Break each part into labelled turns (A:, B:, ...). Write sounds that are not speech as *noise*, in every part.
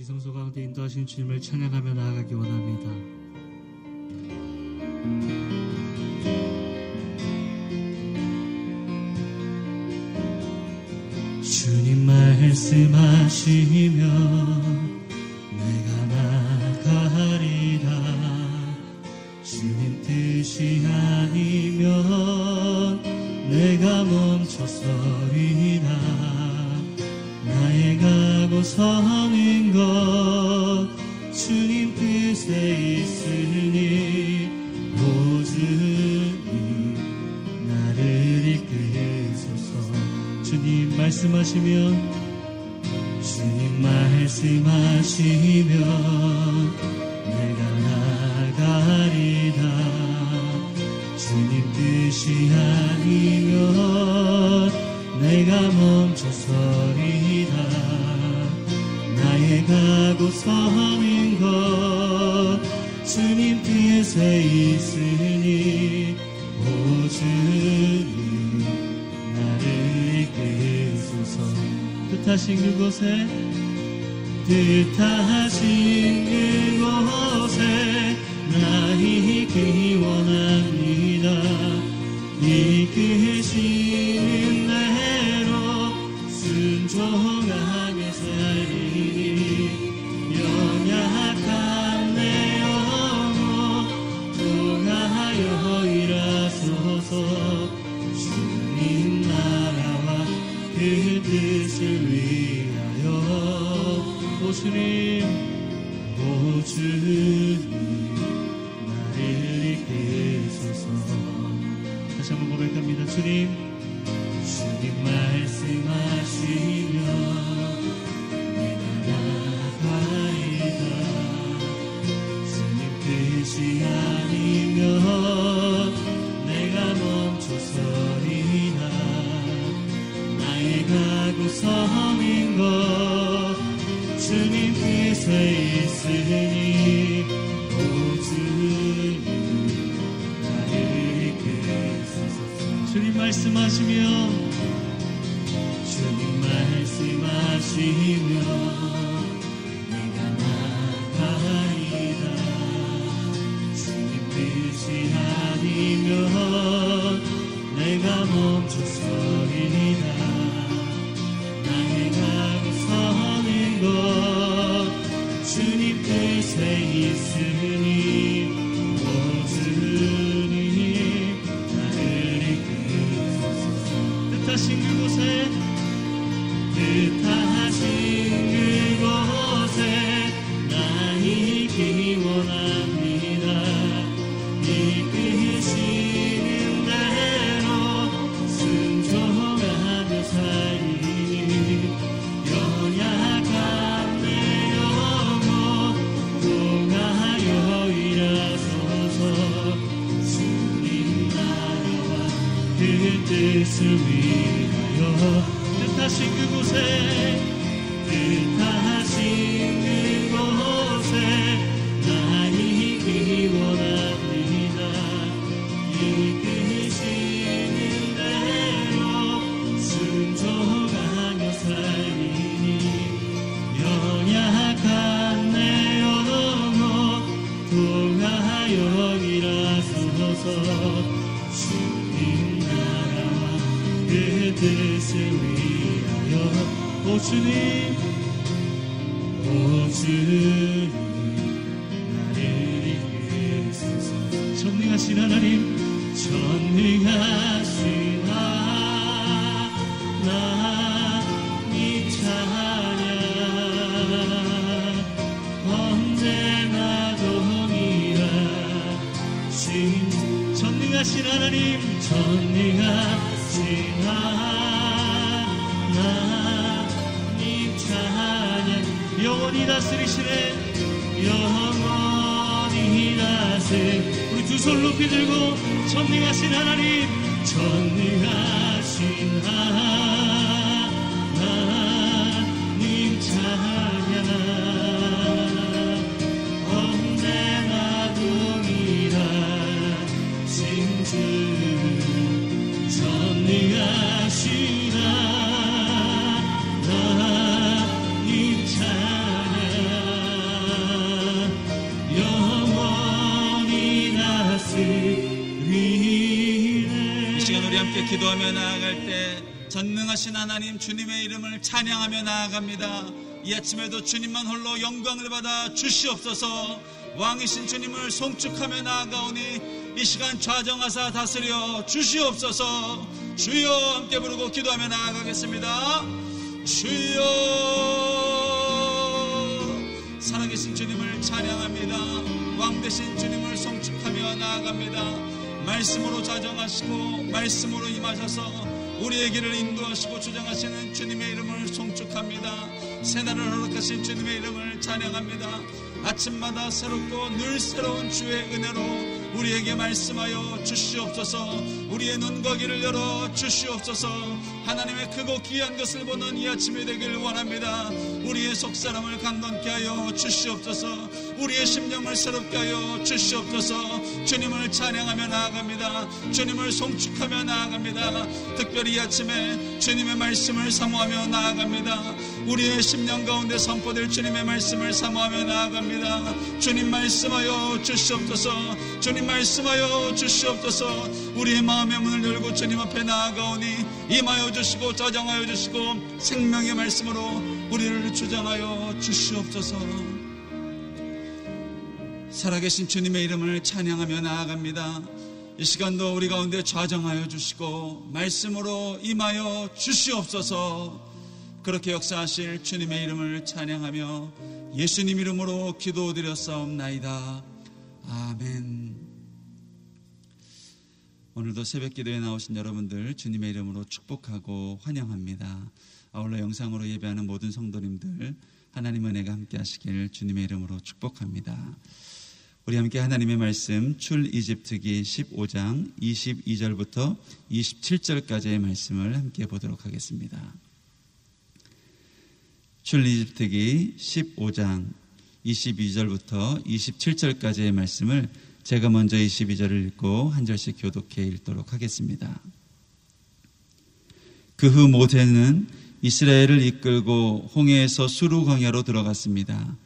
A: 지성소 가운데 인도하신 주님을 찬양하며 나아가기 원합니다. 주님 말씀하시니 그곳에 그 뜻하지 You. 주님 나라 그 뜻을 위하여 오 주님 오 주님 나를 이기소서 전능하신 하나님 전능
B: 기도하며 나아갈 때 전능하신 하나님 주님의 이름을 찬양하며 나아갑니다. 이 아침에도 주님만 홀로 영광을 받아 주시옵소서. 왕이신 주님을 송축하며 나아가오니 이 시간 좌정하사 다스려 주시옵소서. 주여 함께 부르고 기도하며 나아가겠습니다. 주여 살아계신 주님을 찬양합니다. 왕 되신 주님을 송축하며 나아갑니다. 말씀으로 자정하시고 말씀으로 임하셔서 우리의 길을 인도하시고 주장하시는 주님의 이름을 송축합니다. 새날을 허락하신 주님의 이름을 찬양합니다. 아침마다 새롭고 늘 새로운 주의 은혜로 우리에게 말씀하여 주시옵소서. 우리의 눈거기를 열어 주시옵소서. 하나님의 크고 귀한 것을 보는 이 아침이 되길 원합니다. 우리의 속사람을 강건케 하여 주시옵소서 우리의 심령을 새롭게 하여 주시옵소서. 주님을 찬양하며 나아갑니다. 주님을 송축하며 나아갑니다. 특별히 이 아침에 주님의 말씀을 사모하며 나아갑니다. 우리의 심령 가운데 선포될 주님의 말씀을 사모하며 나아갑니다. 주님 말씀하여 주시옵소서. 주님 말씀하여 주시옵소서. 우리의 마음의 문을 열고 주님 앞에 나아가오니 임하여 주시고 자정하여 주시고 생명의 말씀으로 우리를 주장하여 주시옵소서 살아계신 주님의 이름을 찬양하며 나아갑니다 이 시간도 우리 가운데 좌정하여 주시고 말씀으로 임하여 주시옵소서 그렇게 역사하실 주님의 이름을 찬양하며 예수님 이름으로 기도드렸사옵나이다. 아멘. 오늘도 새벽 기도에 나오신 여러분들 주님의 이름으로 축복하고 환영합니다. 아울러 영상으로 예배하는 모든 성도님들 하나님 은혜가 함께 하시길 주님의 이름으로 축복합니다. 우리 함께 하나님의 말씀 출 이집트기 15장 22절부터 27절까지의 말씀을 함께 보도록 하겠습니다. 출리집트기 15장 22절부터 27절까지의 말씀을 제가 먼저 22절을 읽고 한 절씩 교독해 읽도록 하겠습니다. 그 후 모세는 이스라엘을 이끌고 홍해에서 수루 광야로 들어갔습니다.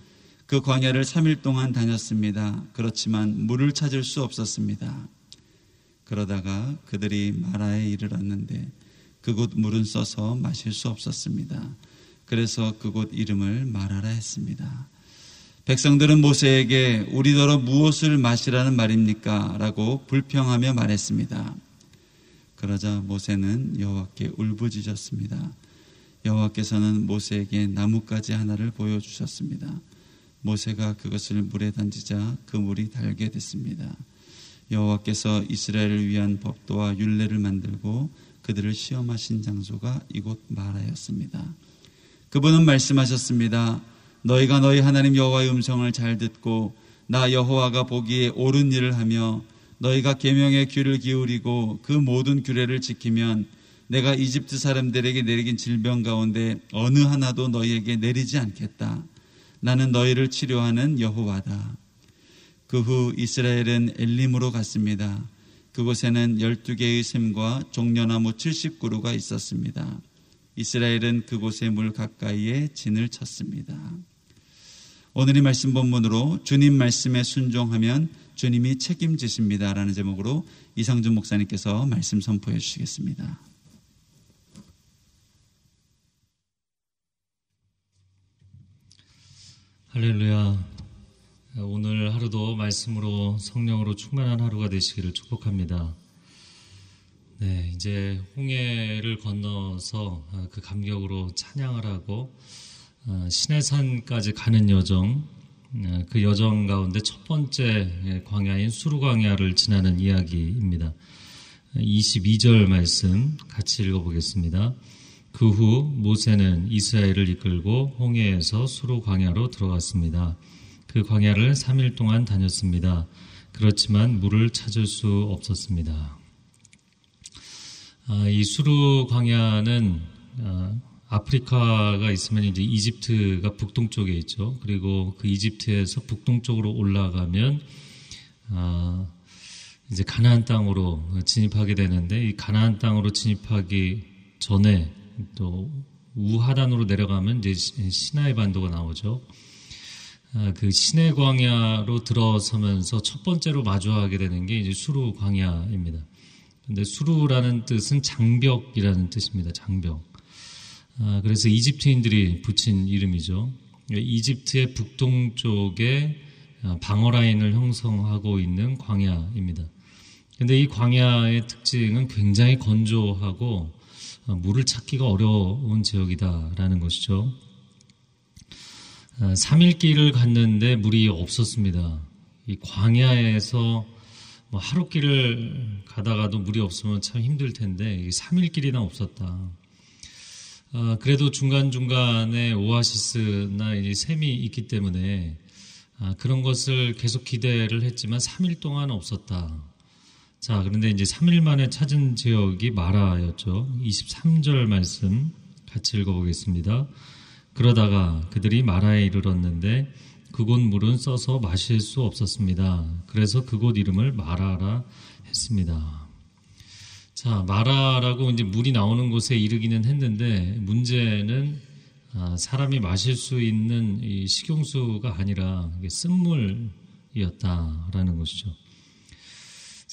B: 그 광야를 3일 동안 다녔습니다. 그렇지만 물을 찾을 수 없었습니다. 그러다가 그들이 마라에 이르렀는데 그곳 물은 써서 마실 수 없었습니다. 그래서 그곳 이름을 말하라 했습니다. 백성들은 모세에게 우리더러 무엇을 마시라는 말입니까? 라고 불평하며 말했습니다. 그러자 모세는 여호와께 울부짖었습니다. 여호와께서는 모세에게 나뭇가지 하나를 보여주셨습니다. 모세가 그것을 물에 던지자 그 물이 달게 됐습니다. 여호와께서 이스라엘을 위한 법도와 율례를 만들고 그들을 시험하신 장소가 이곳 마라였습니다. 그분은 말씀하셨습니다. 너희가 너희 하나님 여호와의 음성을 잘 듣고 나 여호와가 보기에 옳은 일을 하며 너희가 계명의 귀를 기울이고 그 모든 규례를 지키면 내가 이집트 사람들에게 내리긴 질병 가운데 어느 하나도 너희에게 내리지 않겠다. 나는 너희를 치료하는 여호와다. 그 후 이스라엘은 엘림으로 갔습니다. 그곳에는 12개의 샘과 종려나무 70그루가 있었습니다. 이스라엘은 그곳의 물 가까이에 진을 쳤습니다. 오늘의 말씀 본문으로 주님 말씀에 순종하면 주님이 책임지십니다. 라는 제목으로 이상준 목사님께서 말씀 선포해 주시겠습니다.
C: 할렐루야. 오늘 하루도 말씀으로 성령으로 충만한 하루가 되시기를 축복합니다. 네, 이제 홍해를 건너서 아, 그 감격으로 찬양을 하고 아, 신해산까지 가는 여정, 아, 그 여정 가운데 첫 번째 광야인 수루광야를 지나는 이야기입니다. 22절 말씀 같이 읽어보겠습니다. 그 후 모세는 이스라엘을 이끌고 홍해에서 수루 광야로 들어갔습니다. 그 광야를 3일 동안 다녔습니다. 그렇지만 물을 찾을 수 없었습니다. 아, 이 수루 광야는 아, 아프리카가 있으면 이제 이집트가 북동쪽에 있죠. 그리고 그 이집트에서 북동쪽으로 올라가면 아, 이제 가나안 땅으로 진입하게 되는데 이 가나안 땅으로 진입하기 전에 또 우하단으로 내려가면 이제 시나이 반도가 나오죠. 그 시내 광야로 들어서면서 첫 번째로 마주하게 되는 게 이제 수루 광야입니다. 근데 수루라는 뜻은 장벽이라는 뜻입니다. 장벽. 아, 그래서 이집트인들이 붙인 이름이죠. 이집트의 북동쪽에 아, 방어 라인을 형성하고 있는 광야입니다. 근데 이 광야의 특징은 굉장히 건조하고 아, 물을 찾기가 어려운 지역이다라는 것이죠. 3일 길을 갔는데 물이 없었습니다. 이 광야에서 뭐 하루 길을 가다가도 물이 없으면 참 힘들 텐데 3일 길이나 없었다. 아, 그래도 중간중간에 오아시스나 샘이 있기 때문에 아, 그런 것을 계속 기대를 했지만 3일 동안 없었다. 자, 그런데 이제 3일 만에 찾은 지역이 마라였죠. 23절 말씀 같이 읽어보겠습니다. 그러다가 그들이 마라에 이르렀는데 그곳 물은 써서 마실 수 없었습니다. 그래서 그곳 이름을 마라라 했습니다. 자, 마라라고 이제 물이 나오는 곳에 이르기는 했는데 문제는 아, 사람이 마실 수 있는 이 식용수가 아니라 쓴물이었다라는 것이죠.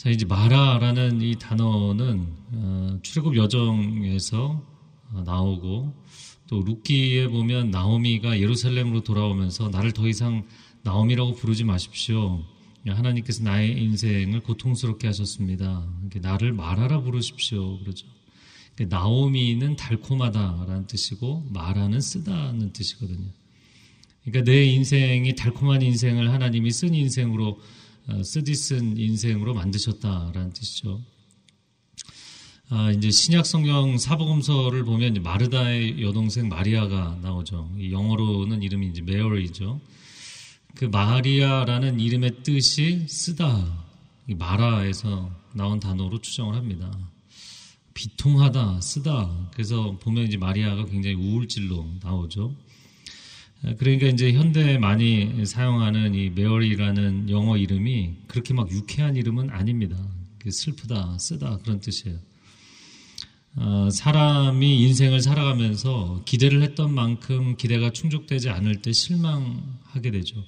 C: 자, 이제 마라라는 이 단어는 어, 출애굽 여정에서 어, 나오고 또 루키에 보면 나오미가 예루살렘으로 돌아오면서 나를 더 이상 나오미라고 부르지 마십시오. 하나님께서 나의 인생을 고통스럽게 하셨습니다. 나를 말하라 부르십시오. 그러죠. 나오미는 달콤하다라는 뜻이고 마라는 쓰다는 뜻이거든요. 그러니까 내 인생이 달콤한 인생을 하나님이 쓴 인생으로 어, 쓰디 쓴 인생으로 만드셨다라는 뜻이죠. 아, 이제 신약 성경 사복음서를 보면 마르다의 여동생 마리아가 나오죠. 영어로는 이름이 이제 메어리죠. 그 마리아라는 이름의 뜻이 쓰다, 마라에서 나온 단어로 추정을 합니다. 비통하다, 쓰다. 그래서 보면 이제 마리아가 굉장히 우울질로 나오죠. 그러니까 이제 현대에 많이 사용하는 이 메어리라는 영어 이름이 그렇게 막 유쾌한 이름은 아닙니다. 슬프다, 쓰다 그런 뜻이에요. 어, 사람이 인생을 살아가면서 기대를 했던 만큼 기대가 충족되지 않을 때 실망하게 되죠.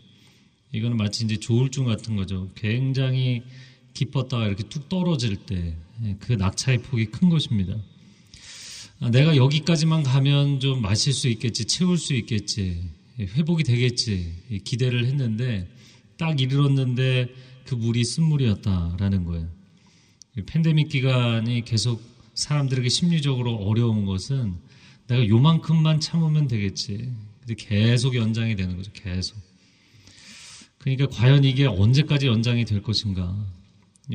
C: 이거는 마치 이제 조울증 같은 거죠. 굉장히 기뻤다가 이렇게 뚝 떨어질 때 그 낙차의 폭이 큰 것입니다. 아, 내가 여기까지만 가면 좀 마실 수 있겠지, 채울 수 있겠지, 회복이 되겠지 기대를 했는데 딱 이르렀는데 그 물이 쓴물이었다라는 거예요. 팬데믹 기간이 계속 사람들에게 심리적으로 어려운 것은 내가 요만큼만 참으면 되겠지. 근데 계속 연장이 되는 거죠. 계속. 그러니까 과연 이게 언제까지 연장이 될 것인가.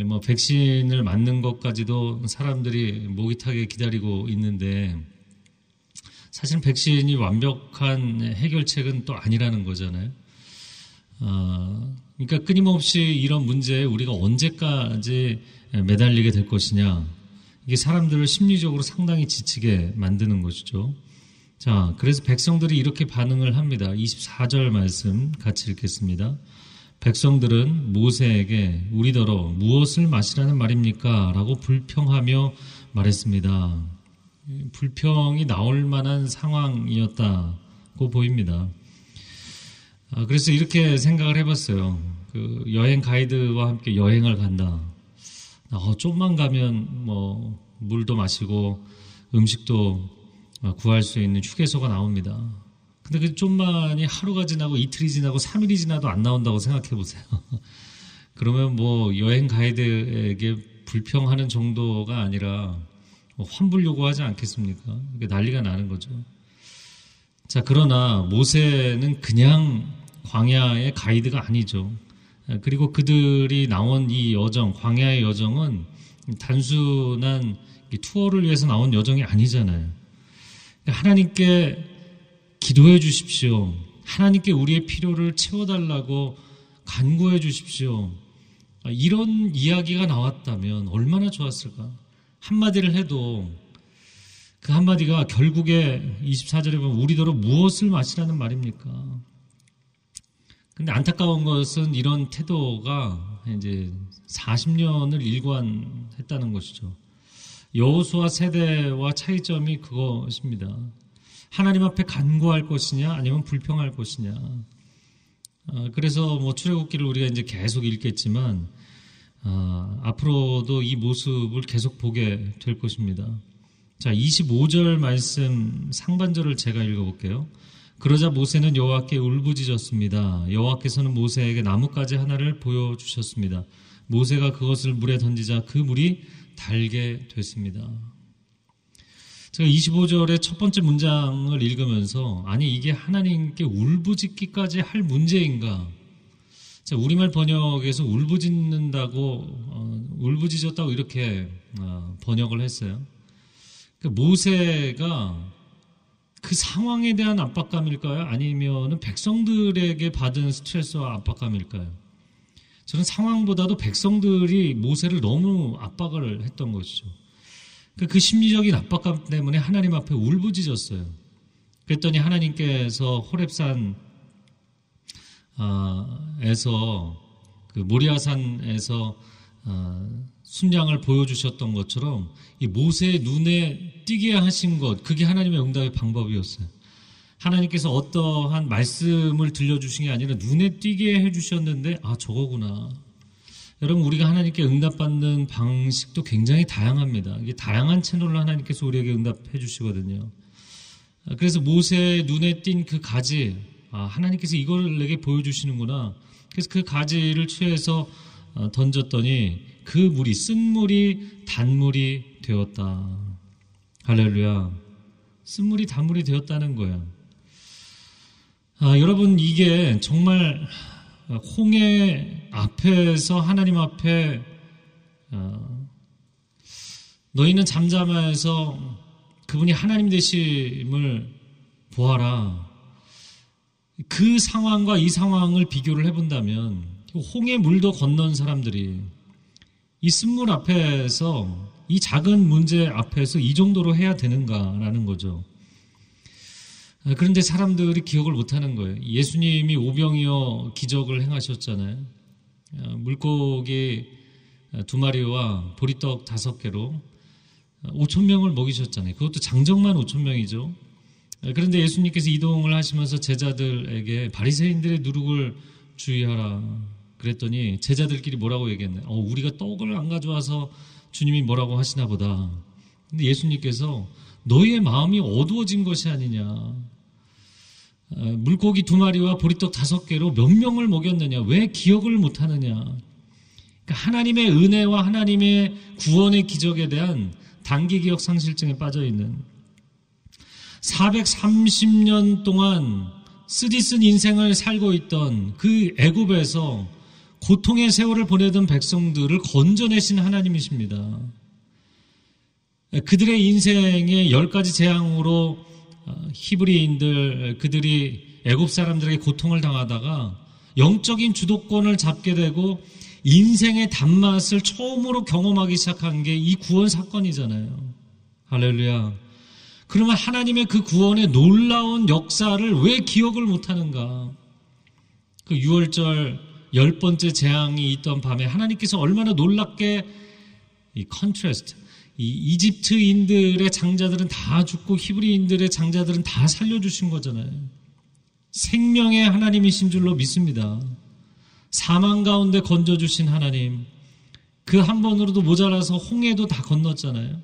C: 뭐 백신을 맞는 것까지도 사람들이 목이 타게 기다리고 있는데 사실 백신이 완벽한 해결책은 또 아니라는 거잖아요. 어, 그러니까 끊임없이 이런 문제에 우리가 언제까지 매달리게 될 것이냐. 이게 사람들을 심리적으로 상당히 지치게 만드는 것이죠. 자, 그래서 백성들이 이렇게 반응을 합니다. 24절 말씀 같이 읽겠습니다. 백성들은 모세에게 우리더러 무엇을 마시라는 말입니까? 라고 불평하며 말했습니다. 불평이 나올 만한 상황이었다고 보입니다. 아, 그래서 이렇게 생각을 해봤어요. 그 여행 가이드와 함께 여행을 간다. 어, 좀만 가면 뭐 물도 마시고 음식도 구할 수 있는 휴게소가 나옵니다. 근데 그 좀만이 하루가 지나고 이틀이 지나고 3일이 지나도 안 나온다고 생각해 보세요. *laughs* 그러면 뭐 여행 가이드에게 불평하는 정도가 아니라 뭐 환불 요구하지 않겠습니까? 난리가 나는 거죠. 자, 그러나 모세는 그냥 광야의 가이드가 아니죠. 그리고 그들이 나온 이 여정, 광야의 여정은 단순한 투어를 위해서 나온 여정이 아니잖아요. 하나님께 기도해 주십시오. 하나님께 우리의 필요를 채워달라고 간구해 주십시오. 이런 이야기가 나왔다면 얼마나 좋았을까? 한마디를 해도 그 한마디가 결국에 24절에 보면 우리더러 무엇을 마시라는 말입니까? 근데 안타까운 것은 이런 태도가 이제 40년을 일관했다는 것이죠. 여호수아 세대와 차이점이 그것입니다. 하나님 앞에 간구할 것이냐 아니면 불평할 것이냐. 어, 그래서 뭐 출애굽기를 우리가 이제 계속 읽겠지만 아, 앞으로도 이 모습을 계속 보게 될 것입니다. 자, 25절 말씀 상반절을 제가 읽어볼게요. 그러자 모세는 여호와께 울부짖었습니다. 여호와께서는 모세에게 나뭇가지 하나를 보여주셨습니다. 모세가 그것을 물에 던지자 그 물이 달게 됐습니다. 제가 25절의 첫 번째 문장을 읽으면서 아니 이게 하나님께 울부짖기까지 할 문제인가? 자, 우리말 번역에서 울부짖는다고 어, 울부짖었다고 이렇게 어, 번역을 했어요. 그 모세가 그 상황에 대한 압박감일까요? 아니면 백성들에게 받은 스트레스와 압박감일까요? 저는 상황보다도 백성들이 모세를 너무 압박을 했던 것이죠. 그, 그 심리적인 압박감 때문에 하나님 앞에 울부짖었어요. 그랬더니 하나님께서 호랩산 에서 그 모리아산에서 순양을 보여주셨던 것처럼 이 모세의 눈에 띄게 하신 것, 그게 하나님의 응답의 방법이었어요. 하나님께서 어떠한 말씀을 들려주신 게 아니라 눈에 띄게 해주셨는데, 아, 저거구나. 여러분, 우리가 하나님께 응답받는 방식도 굉장히 다양합니다. 이게 다양한 채널로 하나님께서 우리에게 응답해 주시거든요. 그래서 모세의 눈에 띈 그 가지, 아, 하나님께서 이걸 내게 보여주시는구나. 그래서 그 가지를 취해서 어, 던졌더니 그 물이 쓴 물이 단물이 되었다. 할렐루야. 쓴 물이 단물이 되었다는 거예요. 아, 여러분 이게 정말 홍해 앞에서 하나님 앞에 어, 너희는 잠잠해서 그분이 하나님 되심을 보아라. 그 상황과 이 상황을 비교를 해본다면 홍해 물도 건넌 사람들이 이 쓴물 앞에서 이 작은 문제 앞에서 이 정도로 해야 되는가라는 거죠. 아, 그런데 사람들이 기억을 못하는 거예요. 예수님이 오병이어 기적을 행하셨잖아요. 아, 물고기 두 마리와 보리떡 다섯 개로 5천 명을 먹이셨잖아요. 그것도 장정만 5천 명이죠. 아, 그런데 예수님께서 이동을 하시면서 제자들에게 바리새인들의 누룩을 주의하라. 그랬더니 제자들끼리 뭐라고 얘기했나요? 어, 우리가 떡을 안 가져와서 주님이 뭐라고 하시나 보다. 근데 예수님께서 너희의 마음이 어두워진 것이 아니냐. 어, 물고기 두 마리와 보리떡 다섯 개로 몇 명을 먹였느냐. 왜 기억을 못 하느냐. 그러니까 하나님의 은혜와 하나님의 구원의 기적에 대한 단기 기억 상실증에 빠져 있는 430년 동안 쓰디쓴 인생을 살고 있던 그 애굽에서 고통의 세월을 보내던 백성들을 건져내신 하나님이십니다. 그들의 인생의 열 가지 재앙으로 어, 히브리인들 그들이 애굽 사람들에게 고통을 당하다가 영적인 주도권을 잡게 되고 인생의 단맛을 처음으로 경험하기 시작한 게 이 구원 사건이잖아요. 할렐루야. 그러면 하나님의 그 구원의 놀라운 역사를 왜 기억을 못하는가? 그 유월절 열 번째 재앙이 있던 밤에 하나님께서 얼마나 놀랍게 이 contrast, 이 이집트인들의 장자들은 다 죽고 히브리인들의 장자들은 다 살려주신 거잖아요. 생명의 하나님이신 줄로 믿습니다. 사망 가운데 건져주신 하나님, 그 한 번으로도 모자라서 홍해도 다 건넜잖아요.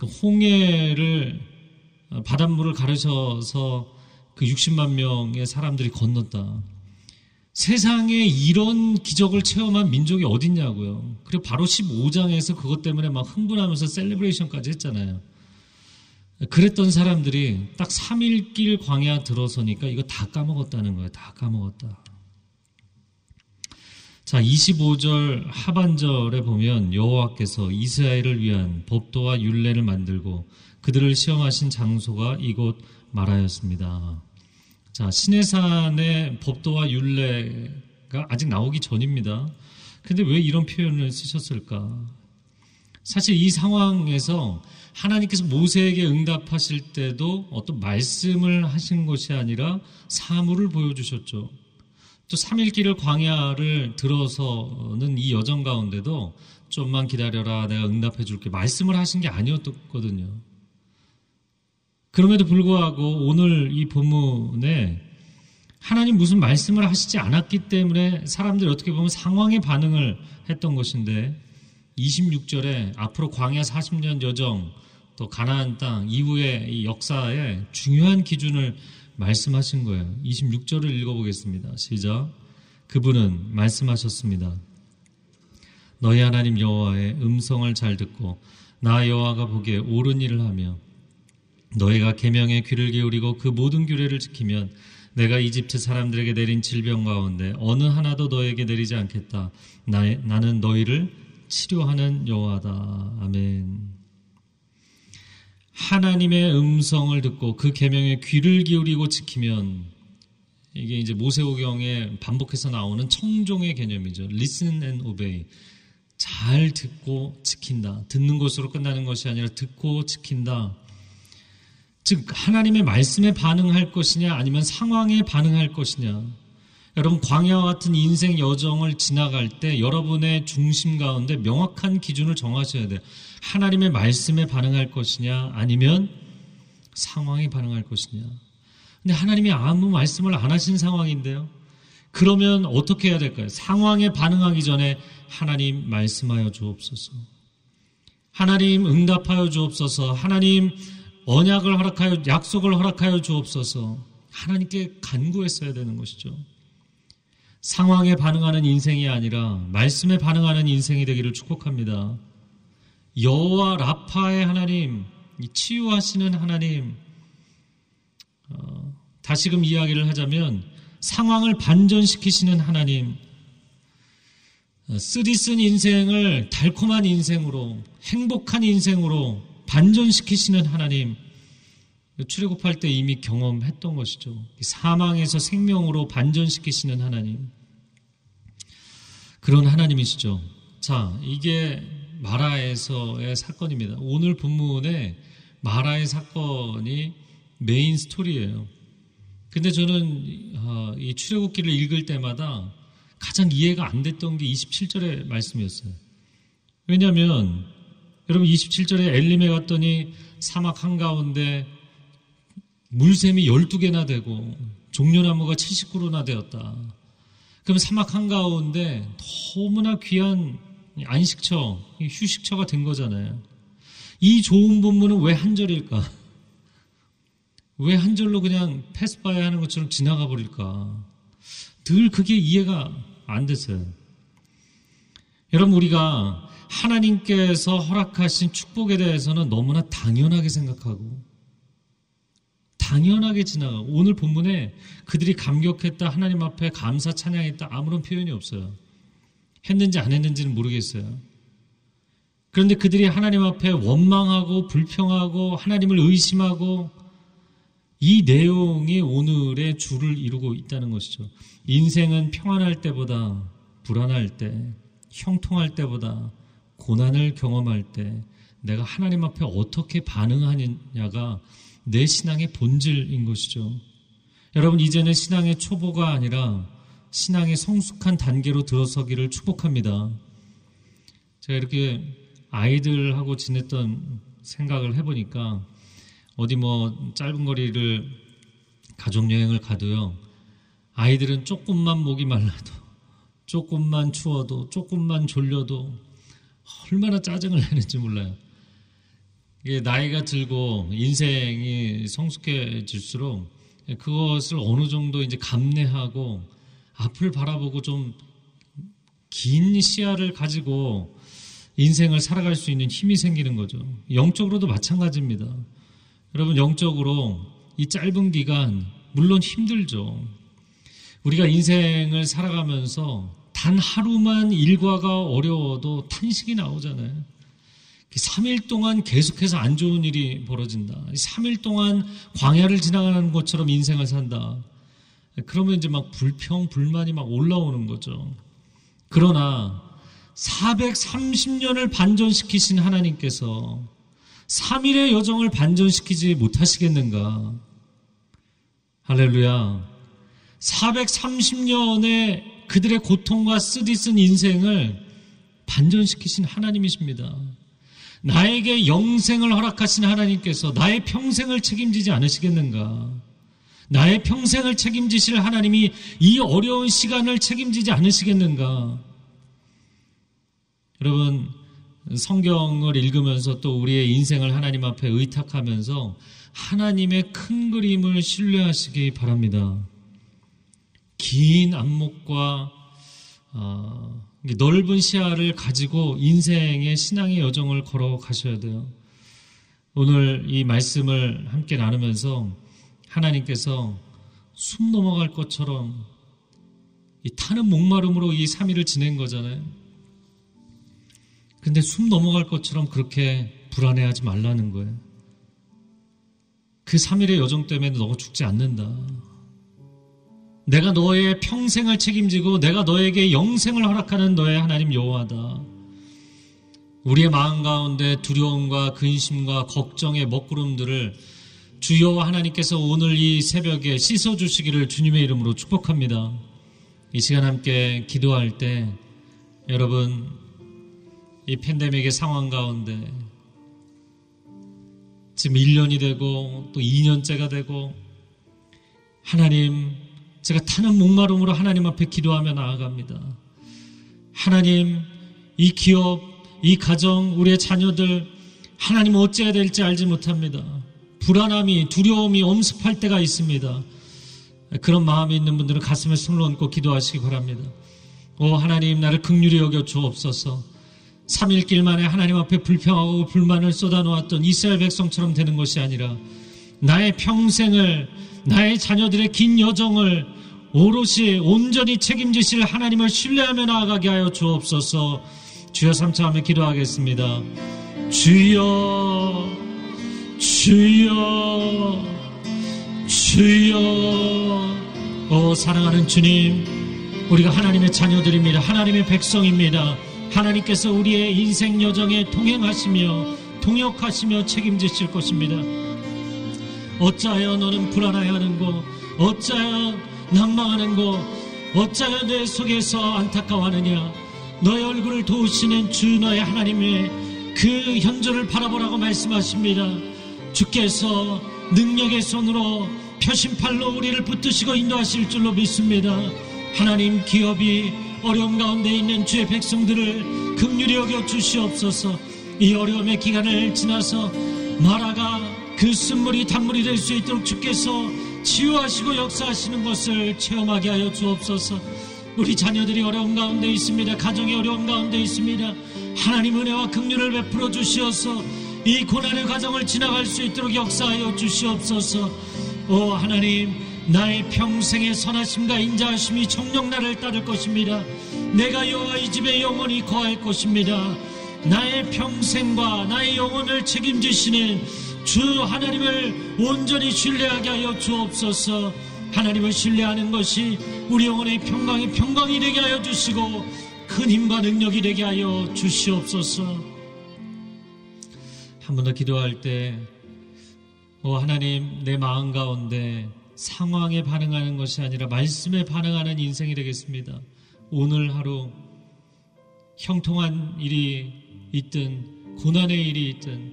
C: 그 홍해를 어, 바닷물을 가르셔서 그 60만 명의 사람들이 건넜다. 세상에 이런 기적을 체험한 민족이 어딨냐고요. 그리고 바로 15장에서 그것 때문에 막 흥분하면서 셀레브레이션까지 했잖아요. 그랬던 사람들이 딱 3일길 광야 들어서니까 이거 다 까먹었다는 거예요. 다 까먹었다. 자, 25절 하반절에 보면 여호와께서 이스라엘을 위한 법도와 율례를 만들고 그들을 시험하신 장소가 이곳 말하였습니다. 자, 신해산의 법도와 율례가 아직 나오기 전입니다. 근데 왜 이런 표현을 쓰셨을까? 사실 이 상황에서 하나님께서 모세에게 응답하실 때도 어떤 말씀을 하신 것이 아니라 사물을 보여주셨죠. 또 3일길을 광야를 들어서는 이 여정 가운데도 좀만 기다려라 내가 응답해 줄게 말씀을 하신 게 아니었거든요. 그럼에도 불구하고 오늘 이 본문에 하나님 무슨 말씀을 하시지 않았기 때문에 사람들이 어떻게 보면 상황에 반응을 했던 것인데 26절에 앞으로 광야 40년 여정 또 가나안 땅 이후의 이 역사의 중요한 기준을 말씀하신 거예요. 26절을 읽어보겠습니다. 시작. 그분은 말씀하셨습니다. 너희 하나님 여호와의 음성을 잘 듣고 나 여호와가 보기에 옳은 일을 하며 너희가 계명에 귀를 기울이고 그 모든 규례를 지키면 내가 이집트 사람들에게 내린 질병 가운데 어느 하나도 너에게 내리지 않겠다. 나, 나는 너희를 치료하는 여호와다. 아멘. 하나님의 음성을 듣고 그 계명에 귀를 기울이고 지키면 이게 이제 모세오경에 반복해서 나오는 청종의 개념이죠. Listen and obey. 잘 듣고 지킨다. 듣는 것으로 끝나는 것이 아니라 듣고 지킨다. 즉 하나님의 말씀에 반응할 것이냐 아니면 상황에 반응할 것이냐. 여러분 광야와 같은 인생 여정을 지나갈 때 여러분의 중심 가운데 명확한 기준을 정하셔야 돼요. 하나님의 말씀에 반응할 것이냐 아니면 상황에 반응할 것이냐. 근데 하나님이 아무 말씀을 안 하신 상황인데요. 그러면 어떻게 해야 될까요? 상황에 반응하기 전에 하나님 말씀하여 주옵소서. 하나님 응답하여 주옵소서. 하나님 언약을 허락하여 약속을 허락하여 주옵소서. 하나님께 간구했어야 되는 것이죠. 상황에 반응하는 인생이 아니라 말씀에 반응하는 인생이 되기를 축복합니다. 여호와 라파의 하나님, 치유하시는 하나님. 어, 다시금 이야기를 하자면 상황을 반전시키시는 하나님. 어, 쓰디쓴 인생을 달콤한 인생으로 행복한 인생으로 반전시키시는 하나님. 출애굽할 때 이미 경험했던 것이죠. 사망에서 생명으로 반전시키시는 하나님. 그런 하나님이시죠. 자, 이게 마라에서의 사건입니다. 오늘 본문에 마라의 사건이 메인 스토리예요. 근데 저는 어, 이 출애굽기를 읽을 때마다 가장 이해가 안 됐던 게 27절의 말씀이었어요. 왜냐하면 여러분 27절에 엘림에 갔더니 사막 한가운데 물샘이 12개나 되고 종려나무가 70그루나 되었다. 그럼 사막 한가운데 너무나 귀한 안식처, 휴식처가 된 거잖아요. 이 좋은 본문은 왜 한 절일까? *laughs* 왜 한 절로 그냥 패스바이 하는 것처럼 지나가 버릴까? 늘 그게 이해가 안 됐어요. 여러분, 우리가 하나님께서 허락하신 축복에 대해서는 너무나 당연하게 생각하고, 당연하게 지나가고, 오늘 본문에 그들이 감격했다, 하나님 앞에 감사 찬양했다, 아무런 표현이 없어요. 했는지 안 했는지는 모르겠어요. 그런데 그들이 하나님 앞에 원망하고 불평하고 하나님을 의심하고 이 내용이 오늘의 줄을 이루고 있다는 것이죠. 인생은 평안할 때보다 불안할 때, 형통할 때보다 고난을 경험할 때 내가 하나님 앞에 어떻게 반응하느냐가 내 신앙의 본질인 것이죠. 여러분, 이제는 신앙의 초보가 아니라 신앙의 성숙한 단계로 들어서기를 축복합니다. 제가 이렇게 아이들하고 지냈던 생각을 해보니까 어디 뭐 짧은 거리를 가족여행을 가도요. 아이들은 조금만 목이 말라도, 조금만 추워도, 조금만 졸려도 얼마나 짜증을 내는지 몰라요. 이게 나이가 들고 인생이 성숙해질수록 그것을 어느 정도 이제 감내하고 앞을 바라보고 좀 긴 시야를 가지고 인생을 살아갈 수 있는 힘이 생기는 거죠. 영적으로도 마찬가지입니다. 여러분, 영적으로 이 짧은 기간, 물론 힘들죠. 우리가 인생을 살아가면서 단 하루만 일과가 어려워도 탄식이 나오잖아요. 3일 동안 계속해서 안 좋은 일이 벌어진다. 3일 동안 광야를 지나가는 것처럼 인생을 산다. 그러면 이제 막 불평, 불만이 막 올라오는 거죠. 그러나 430년을 반전시키신 하나님께서 3일의 여정을 반전시키지 못하시겠는가? 할렐루야. 430년의 그들의 고통과 쓰디쓴 인생을 반전시키신 하나님이십니다. 나에게 영생을 허락하신 하나님께서 나의 평생을 책임지지 않으시겠는가? 나의 평생을 책임지실 하나님이 이 어려운 시간을 책임지지 않으시겠는가? 여러분, 성경을 읽으면서 또 우리의 인생을 하나님 앞에 의탁하면서 하나님의 큰 그림을 신뢰하시기 바랍니다. 긴 안목과 어, 넓은 시야를 가지고 인생의 신앙의 여정을 걸어 가셔야 돼요. 오늘 이 말씀을 함께 나누면서 하나님께서 숨 넘어갈 것처럼 이 타는 목마름으로 이 3일을 지낸 거잖아요. 근데 숨 넘어갈 것처럼 그렇게 불안해하지 말라는 거예요. 그 3일의 여정 때문에 너가 죽지 않는다. 내가 너의 평생을 책임지고 내가 너에게 영생을 허락하는 너의 하나님 여호와다. 우리의 마음 가운데 두려움과 근심과 걱정의 먹구름들을 주여 하나님께서 오늘 이 새벽에 씻어 주시기를 주님의 이름으로 축복합니다. 이 시간 함께 기도할 때 여러분 이 팬데믹의 상황 가운데 지금 1년이 되고 또 2년째가 되고 하나님 제가 타는 목마름으로 하나님 앞에 기도하며 나아갑니다. 하나님 이 기업 이 가정 우리의 자녀들 하나님 어찌해야 될지 알지 못합니다. 불안함이 두려움이 엄습할 때가 있습니다. 그런 마음이 있는 분들은 가슴에 손을 얹고 기도하시기 바랍니다. 오 하나님 나를 극률히 여겨 주옵소서. 3일길 만에 하나님 앞에 불평하고 불만을 쏟아놓았던 이스라엘 백성처럼 되는 것이 아니라 나의 평생을 나의 자녀들의 긴 여정을 오롯이 온전히 책임지실 하나님을 신뢰하며 나아가게 하여 주옵소서 주여 삼차하며 기도하겠습니다. 주여 주여 주여 오 사랑하는 주님 우리가 하나님의 자녀들입니다. 하나님의 백성입니다. 하나님께서 우리의 인생 여정에 동행하시며 동역하시며 책임지실 것입니다. 어찌하여 너는 불안해하는고 어찌하여 낭망하는고 어찌하여 내 속에서 안타까워하느냐 너의 얼굴을 도우시는 주 너의 하나님의 그 현존을 바라보라고 말씀하십니다. 주께서 능력의 손으로 표심팔로 우리를 붙드시고 인도하실 줄로 믿습니다. 하나님 기업이 어려움 가운데 있는 주의 백성들을 극률히 여겨 주시옵소서 이 어려움의 기간을 지나서 마라가 그 쓴물이 단물이 될 수 있도록 주께서 치유하시고 역사하시는 것을 체험하게 하여 주옵소서 우리 자녀들이 어려움 가운데 있습니다. 가정이 어려움 가운데 있습니다. 하나님 은혜와 긍휼을 베풀어 주시어서 이 고난의 과정을 지나갈 수 있도록 역사하여 주시옵소서. 오 하나님 나의 평생의 선하심과 인자하심이 정령 나를 따를 것입니다. 내가 여호와 이 집에 영원히 거할 것입니다. 나의 평생과 나의 영혼을 책임지시는 주 하나님을 온전히 신뢰하게 하여 주옵소서. 하나님을 신뢰하는 것이 우리 영혼의 평강이 평강이 되게 하여 주시고 큰 힘과 능력이 되게 하여 주시옵소서. 한 번 더 기도할 때, 오 하나님 내 마음 가운데 상황에 반응하는 것이 아니라 말씀에 반응하는 인생이 되겠습니다. 오늘 하루 형통한 일이 있든 고난의 일이 있든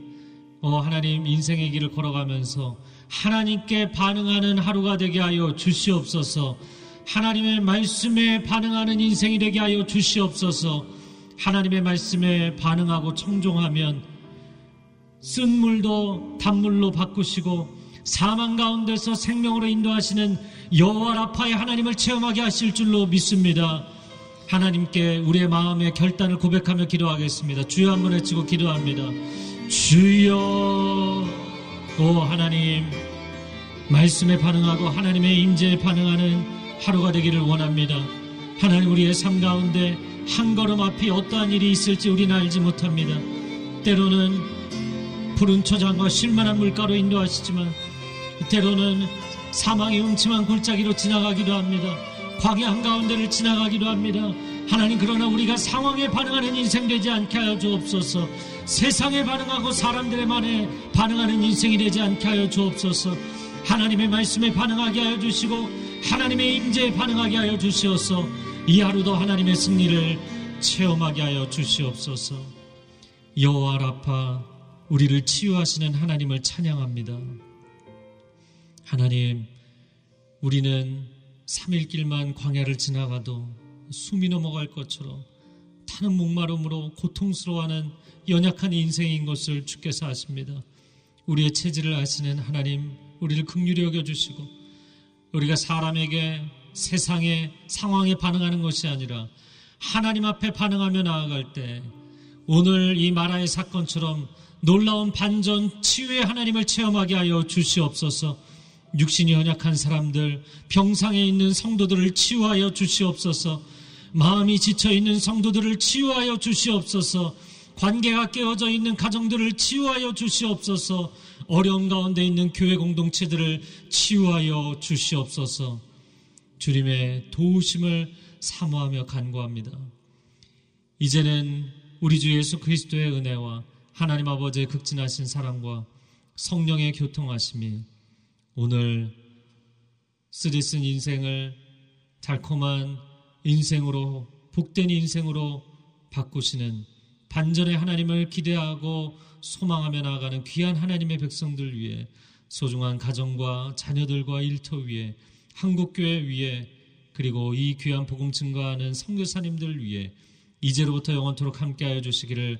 C: 어 하나님 인생의 길을 걸어가면서 하나님께 반응하는 하루가 되게 하여 주시옵소서. 하나님의 말씀에 반응하는 인생이 되게 하여 주시옵소서. 하나님의 말씀에 반응하고 청종하면 쓴 물도 단물로 바꾸시고 사망 가운데서 생명으로 인도하시는 여호와 라파의 하나님을 체험하게 하실 줄로 믿습니다. 하나님께 우리의 마음의 결단을 고백하며 기도하겠습니다. 주여 한번 외치고 기도합니다. 주여 오 하나님 말씀에 반응하고 하나님의 임재에 반응하는 하루가 되기를 원합니다. 하나님 우리의 삶 가운데 한 걸음 앞이 어떠한 일이 있을지 우리는 알지 못합니다. 때로는 푸른 초장과 실만한 물가로 인도하시지만 때로는 사망의 음침한 골짜기로 지나가기도 합니다. 광야 한가운데를 지나가기도 합니다. 하나님 그러나 우리가 상황에 반응하는 인생 되지 않게 하여 주옵소서. 세상에 반응하고 사람들의 말에 반응하는 인생이 되지 않게 하여 주옵소서. 하나님의 말씀에 반응하게 하여 주시고 하나님의 임재에 반응하게 하여 주시옵소서. 이 하루도 하나님의 승리를 체험하게 하여 주시옵소서. 여호와 라파 우리를 치유하시는 하나님을 찬양합니다. 하나님 우리는 3일 길만 광야를 지나가도 숨이 넘어갈 것처럼 타는 목마름으로 고통스러워하는 연약한 인생인 것을 주께서 아십니다. 우리의 체질을 아시는 하나님, 우리를 극률히 여겨주시고, 우리가 사람에게 세상의 상황에 반응하는 것이 아니라 하나님 앞에 반응하며 나아갈 때 오늘 이 마라의 사건처럼 놀라운 반전 치유의 하나님을 체험하게 하여 주시옵소서. 육신이 연약한 사람들, 병상에 있는 성도들을 치유하여 주시옵소서. 마음이 지쳐 있는 성도들을 치유하여 주시옵소서. 관계가 깨어져 있는 가정들을 치유하여 주시옵소서. 어려운 가운데 있는 교회 공동체들을 치유하여 주시옵소서. 주님의 도우심을 사모하며 간구합니다. 이제는 우리 주 예수 그리스도의 은혜와 하나님 아버지의 극진하신 사랑과 성령의 교통하심이 오늘 쓰디쓴 인생을 달콤한 인생으로 복된 인생으로 바꾸시는 반전의 하나님을 기대하고 소망하며 나아가는 귀한 하나님의 백성들 위해 소중한 가정과 자녀들과 일터 위에 한국교회 위에 그리고 이 귀한 복음 증거하는 선교사님들 위해 이제로부터 영원토록 함께하여 주시기를